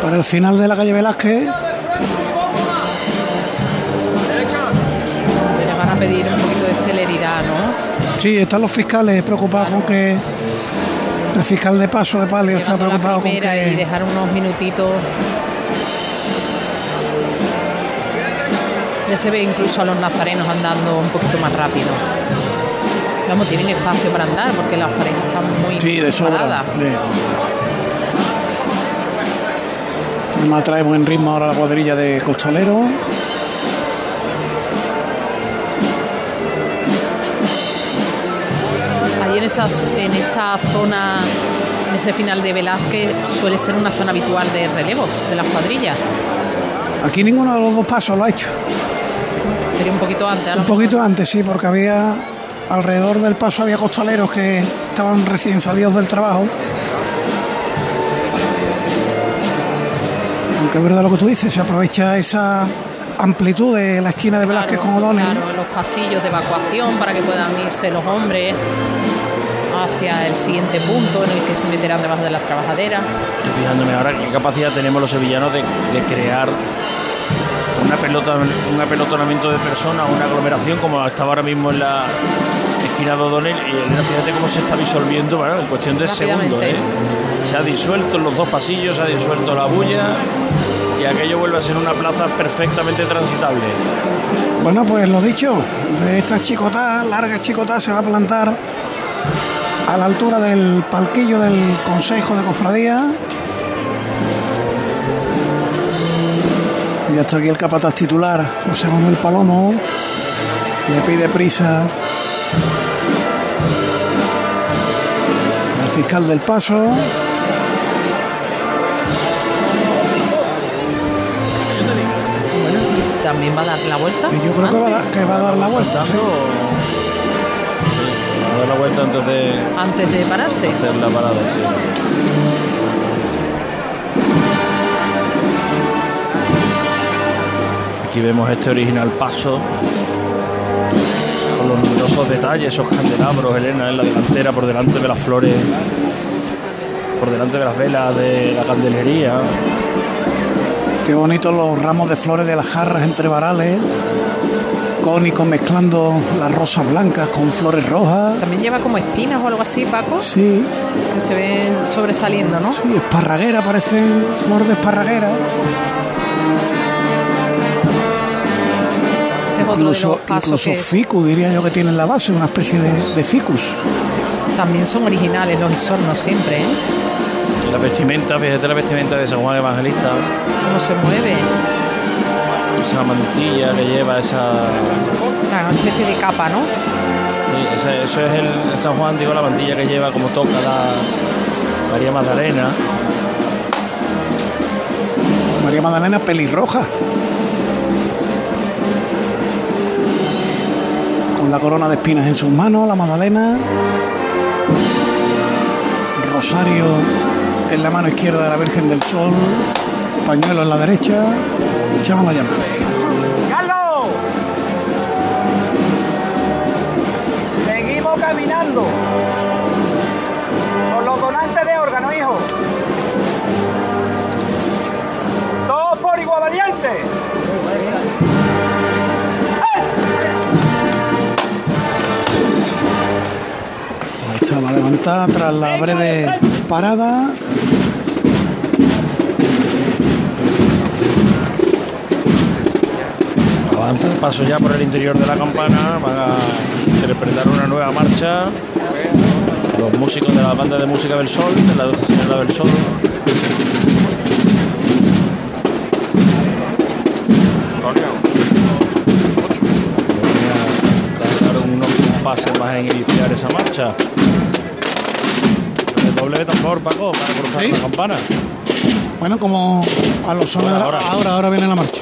para el final de la calle Velázquez. Le van a pedir un poquito de celeridad, ¿no? Sí, están los fiscales preocupados con que el fiscal de paso de palio está preocupado con primera y que dejar unos minutitos. Ya se ve incluso a los nazarenos andando un poquito más rápido. Vamos, tienen espacio para andar porque las parejas están muy sí, de sobra. Además trae buen ritmo ahora la cuadrilla de Costalero. Allí en esa, en esa zona, en ese final de Velázquez, suele ser una zona habitual de relevo de las cuadrillas. Aquí ninguno de los dos pasos lo ha hecho. Sería un poquito antes. Un poquito antes, sí, porque había alrededor del paso había costaleros que estaban recién salidos del trabajo. Aunque es verdad lo que tú dices, se aprovecha esa amplitud de la esquina de Velázquez con O'Donnell. Claro, los pasillos de evacuación para que puedan irse los hombres hacia el siguiente punto en el que se meterán debajo de las trabajaderas. Estoy fijándome ahora qué capacidad tenemos los sevillanos de, de crear una pelota, un apelotonamiento de personas, una aglomeración como estaba ahora mismo en la esquina de O'Donnell y Elena, fíjate cómo se está disolviendo bueno, en cuestión de segundos. ¿eh? Se ha disuelto en los dos pasillos, se ha disuelto la bulla y aquello vuelve a ser una plaza perfectamente transitable. Bueno, pues lo dicho, de esta chicotá, larga chicotá, se va a plantar a la altura del palquillo del Consejo de Cofradía. Ya está aquí el capataz titular, José Manuel Palomo. Le pide prisa al fiscal del paso. También va a dar la vuelta. Y yo creo que va, a dar- que va a dar la vuelta. sí. A dar la vuelta antes de Antes de pararse. hacer la parada. sí. Aquí vemos este original paso con los numerosos detalles, esos candelabros, Elena en la delantera, por delante de las flores, por delante de las velas de la candelería. Qué bonitos los ramos de flores de las jarras entre varales. Cónicos mezclando las rosas blancas con flores rojas. También lleva como espinas o algo así, Paco, Sí, que se ven sobresaliendo, ¿no? sí, esparraguera, parece flor de esparraguera. Incluso, incluso que ficus, diría yo que tiene en la base, una especie de, de ficus. también son originales los isornos siempre, ¿eh? Y la vestimenta, fíjate la vestimenta de San Juan Evangelista, Cómo se mueve. esa mantilla que lleva, esa Una especie de capa, ¿no? Sí, ese- eso es el el San Juan, digo, la mantilla que lleva como toca la María Magdalena. María Magdalena pelirroja. La corona de espinas en sus manos, la Magdalena. Rosario en la mano izquierda de la Virgen del Sol. Pañuelo en la derecha. Echamos la llamada. ¡Carlos! Seguimos caminando. Con los donantes de órgano, hijo. Ahí está la levantada tras la breve parada. Avanza el paso ya por el interior de la campana. Van a interpretar una nueva marcha. Los músicos de la banda de música del Sol, de la Señora del Sol. A pases más en iniciar esa marcha. Doble tambor, Paco, para cruzar la campana. Bueno, como a los sones de la- Ahora, ahora. ahora, ahora viene la marcha.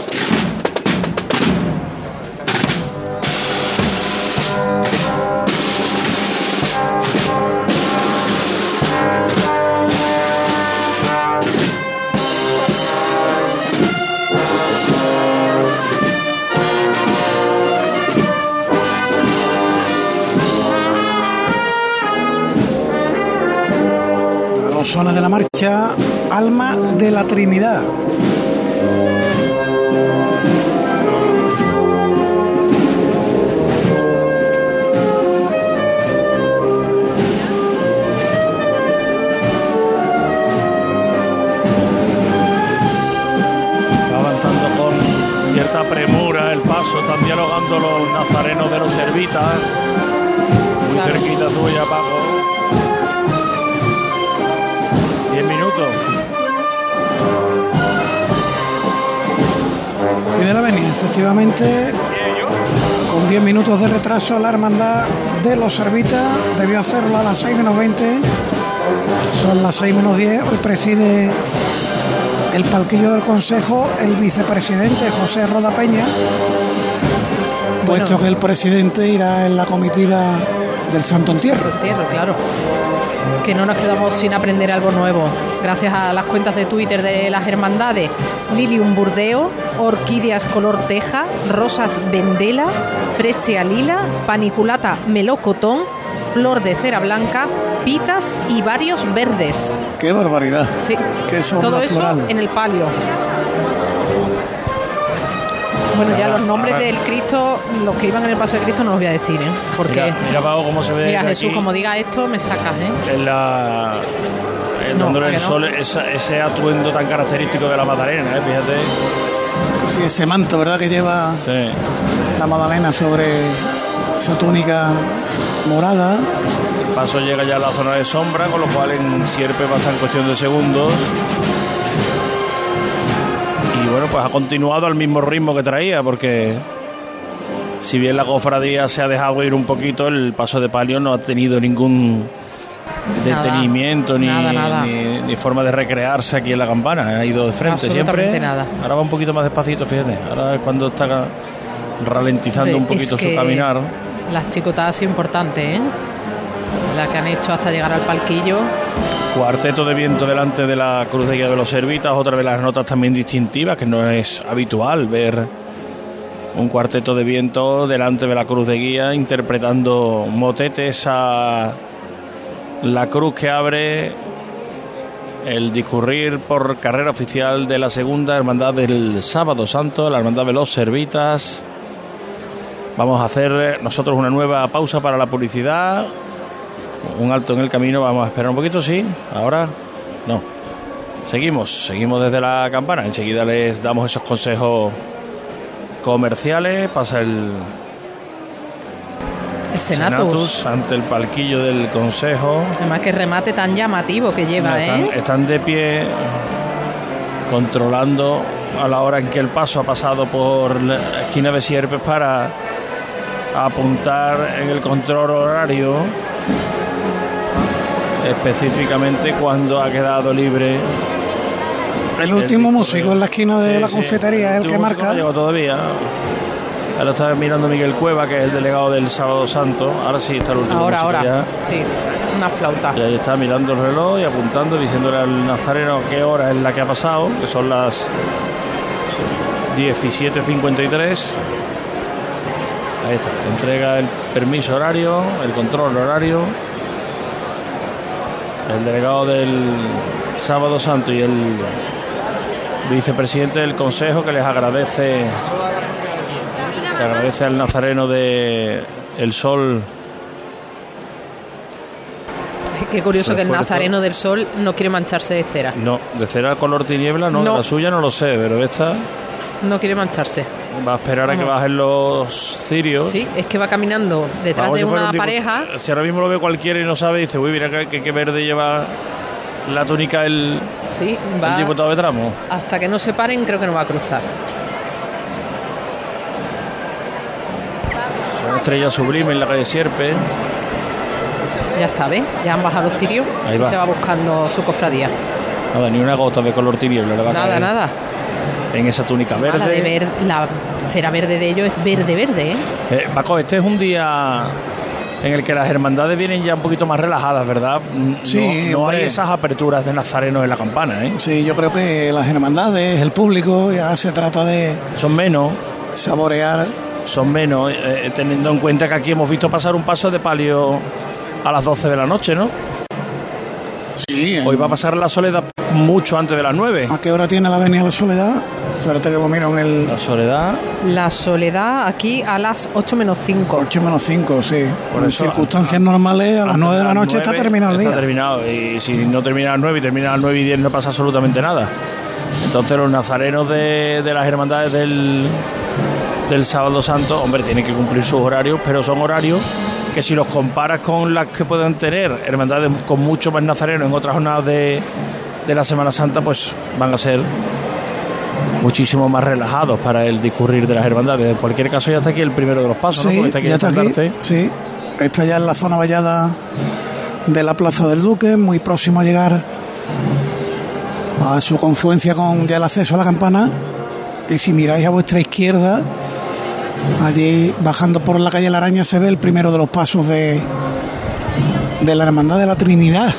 Suena de la marcha Alma de la Trinidad. Va avanzando con cierta premura el paso, están dialogando los nazarenos de los servitas. Muy cerquita tuya, Paco. Efectivamente, con 10 minutos de retraso, la hermandad de los Servitas debió hacerlo a las 6 menos 20. Son las 6 menos 10. Hoy preside el palquillo del Consejo el vicepresidente José Roda Peña, puesto que el presidente irá en la comitiva del Santo Entierro. Entierro, claro. Que no nos quedamos sin aprender algo nuevo. Gracias a las cuentas de Twitter de las hermandades. Lilium Burdeo, Orquídeas Color Teja, Rosas Vendela, Frescia Lila, Paniculata Melocotón, Flor de Cera Blanca, Pitas y varios verdes. ¡Qué barbaridad! Sí. ¡Qué sombra Todo eso en el palio. Bueno, ya los nombres del Cristo, los que iban en el paso de Cristo, no los voy a decir, ¿eh? Porque. Mira, mira cómo se ve Mira, Jesús, aquí. como diga esto, me sacas, ¿eh? en la en No, dándole ¿a el no? sol esa- ese atuendo tan característico de la Magdalena, ¿eh? fíjate. Sí, ese manto, ¿verdad? Que lleva Sí. la Magdalena sobre esa túnica morada. El paso llega ya a la zona de sombra, con lo cual en Sierpe va a estar en cuestión de segundos. Bueno, pues ha continuado al mismo ritmo que traía, porque si bien la cofradía se ha dejado ir un poquito, el paso de palio no ha tenido ningún Nada. detenimiento ni, Nada, nada. Ni, ni forma de recrearse aquí en la campana. Ha ido de frente siempre. nada. Ahora va un poquito más despacito, fíjate. Ahora es cuando está ralentizando un poquito es su caminar. Las chicotadas importantes, ¿eh? La que han hecho hasta llegar al palquillo. Cuarteto de viento delante de la cruz de guía de los servitas, otra de las notas también distintivas, que no es habitual ver un cuarteto de viento delante de la cruz de guía interpretando motetes a la cruz que abre el discurrir por carrera oficial de la segunda hermandad del sábado santo, la hermandad de los servitas. Vamos a hacer nosotros una nueva pausa para la publicidad un alto en el camino, vamos a esperar un poquito, sí, ahora no. Seguimos, seguimos desde la campana, enseguida les damos esos consejos comerciales, pasa el El Senatus. Senatus ante el palquillo del consejo. Además, que remate tan llamativo que lleva, están, ¿eh? están de pie controlando a la hora en que el paso ha pasado por la esquina de Sierpes para apuntar en el control horario específicamente cuando ha quedado libre El último músico en la esquina de Sí, la sí. confitería es el que marca. No llegó todavía. Ahora está mirando Miguel Cueva, que es el delegado del Sábado Santo. Ahora sí está el último Ahora, músico ahora. ya. Sí, una flauta. Y ahí está mirando el reloj y apuntando, diciéndole al nazareno qué hora es la que ha pasado, que son las 17.53. Ahí está, entrega el permiso horario, el control horario. El delegado del Sábado Santo y el vicepresidente del Consejo que les agradece, le agradece al nazareno de El Sol Qué curioso que el nazareno del sol no quiere mancharse de cera. No, de cera color tiniebla, no, No. de la suya no lo sé, pero esta No quiere mancharse. va a esperar a que bajen los cirios. Sí, es que va caminando detrás Vamos, de si una un pareja. Si ahora mismo lo ve cualquiera y no sabe, dice, uy, mira que verde lleva la túnica el, Sí, el va. diputado de tramo. Hasta que no se paren, creo que no va a cruzar. Son estrella sublime en la calle Sierpe. Ya está, ¿ves? Ya han bajado los cirios Ahí y va. se va buscando su cofradía. Nada, ni una gota de color tiniebla le va a Nada, nada. En esa túnica Ah, La, de verde. ver, la cera verde de ellos es verde, verde, ¿eh? Eh, Paco, este es un día en el que las hermandades vienen ya un poquito más relajadas, ¿verdad? No- Sí, no, hay esas aperturas de nazarenos en la campana, ¿eh? Sí, yo creo que las hermandades, el público, ya se trata de Son menos. saborear. Son menos, eh, teniendo en cuenta que aquí hemos visto pasar un paso de palio a las 12 de la noche, ¿no? Sí. Hoy va a pasar la soledad mucho antes de las 9. ¿A qué hora tiene la avenida La Soledad? Espérate que lo miro en el... La soledad. La soledad aquí a las 8 menos 5. 8 menos 5, sí. Por en eso, circunstancias normales, a las 9 de la noche está 9 terminado el día. Está terminado. Y si no termina a las 9 y termina a las 9 y 10 no pasa absolutamente nada. Entonces los nazarenos de, de las hermandades del, del sábado santo, hombre, tienen que cumplir sus horarios, pero son horarios que si los comparas con las que pueden tener hermandades con mucho más nazarenos en otras jornadas de, de la Semana Santa, pues van a ser muchísimo más relajados para el discurrir de las hermandades. En cualquier caso ya está aquí el primero de los pasos, ¿no? Sí, Porque está aquí ya está aquí. Sí, está ya en la zona vallada de la Plaza del Duque, muy próximo a llegar a su confluencia con ya el acceso a la campana. Y si miráis a vuestra izquierda, allí bajando por la calle La Araña se ve el primero de los pasos de, de la Hermandad de la Trinidad.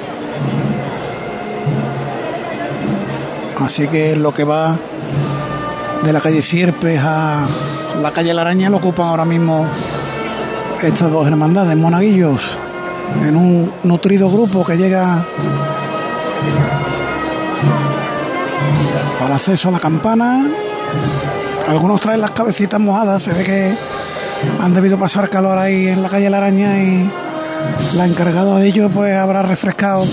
Así que lo que va de la calle Sierpes a la calle La Araña lo ocupan ahora mismo estas dos hermandades, monaguillos, en un nutrido grupo que llega al acceso a la campana. Algunos traen las cabecitas mojadas, se ve que han debido pasar calor ahí en la calle La Araña y la encargada de ello pues habrá refrescado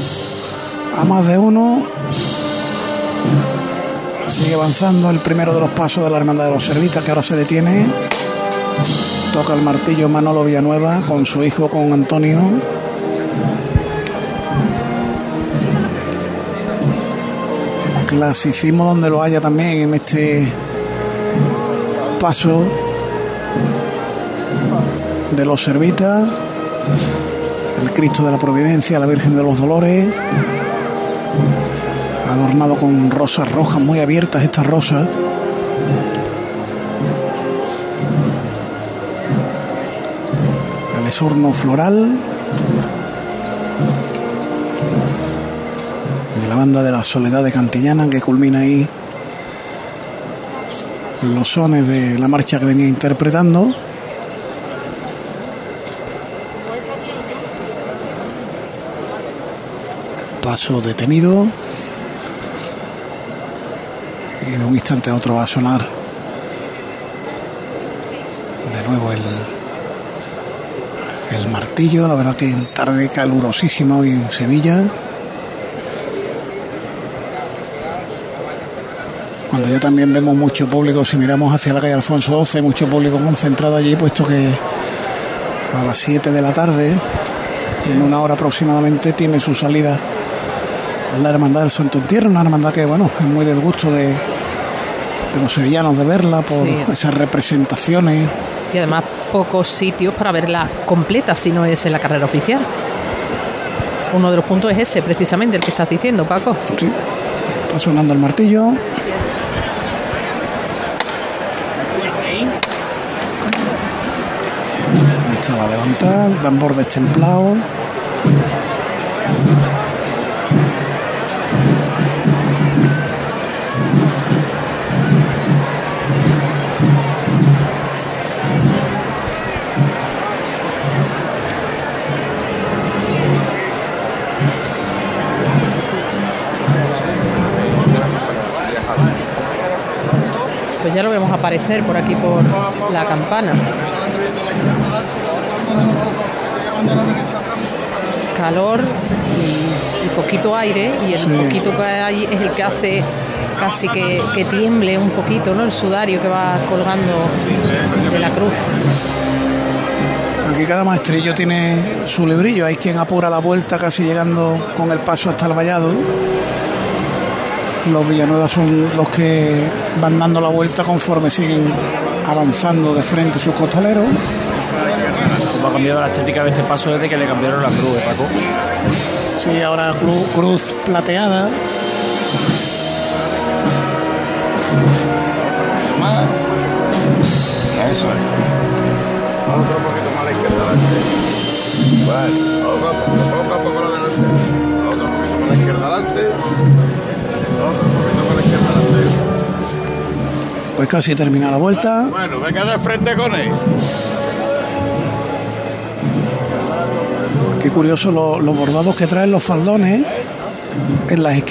a más de uno. Sigue avanzando el primero de los pasos de la Hermandad de los Servitas que ahora se detiene. Toca el martillo Manolo Villanueva con su hijo, con Antonio. Clasicismo donde lo haya también en este paso de los Servitas. El Cristo de la Providencia, la Virgen de los Dolores. Adornado con rosas rojas muy abiertas estas rosas. El esorno floral. De la banda de la Soledad de Cantillana que culmina ahí los sones de la marcha que venía interpretando. Paso detenido. Y de un instante a otro va a sonar de nuevo el, el martillo. La verdad que en tarde calurosísima hoy en Sevilla. Cuando ya también vemos mucho público, si miramos hacia la calle Alfonso XII, mucho público concentrado allí, puesto que a las 7 de la tarde, y en una hora aproximadamente, tiene su salida la Hermandad del Santo Entierro, una hermandad que, bueno, es muy del gusto de, de los sevillanos de verla por Sí. esas representaciones. Y además pocos sitios para verla completa si no es en la carrera oficial. Uno de los puntos es ese, precisamente, el que estás diciendo, Paco. Sí. Está sonando el martillo. Ahí está la levantada, el tambor destemplado. Pues ya lo vemos aparecer por aquí por la campana. Calor y, poquito aire y el Sí. poquito que hay es el que hace casi que, que tiemble un poquito, ¿no? El sudario que va colgando de la cruz. Aquí cada maestrillo tiene su librillo. Hay quien apura la vuelta casi llegando con el paso hasta el vallado. Los Villanueva son los que van dando la vuelta conforme siguen avanzando de frente sus costaleros. Ha cambiado la estética de este paso desde que le cambiaron la cruz, ¿eh, Paco. Sí, ahora cruz, cruz plateada. Eso es. Otro poquito más a la izquierda adelante. Bueno, otro, otro poco adelante. Otro poquito más a la izquierda adelante. Otro poquito más a la izquierda adelante. Pues casi termina la vuelta. Bueno, me quedé frente con él. Qué curioso lo- los bordados que traen los faldones. en las esquinas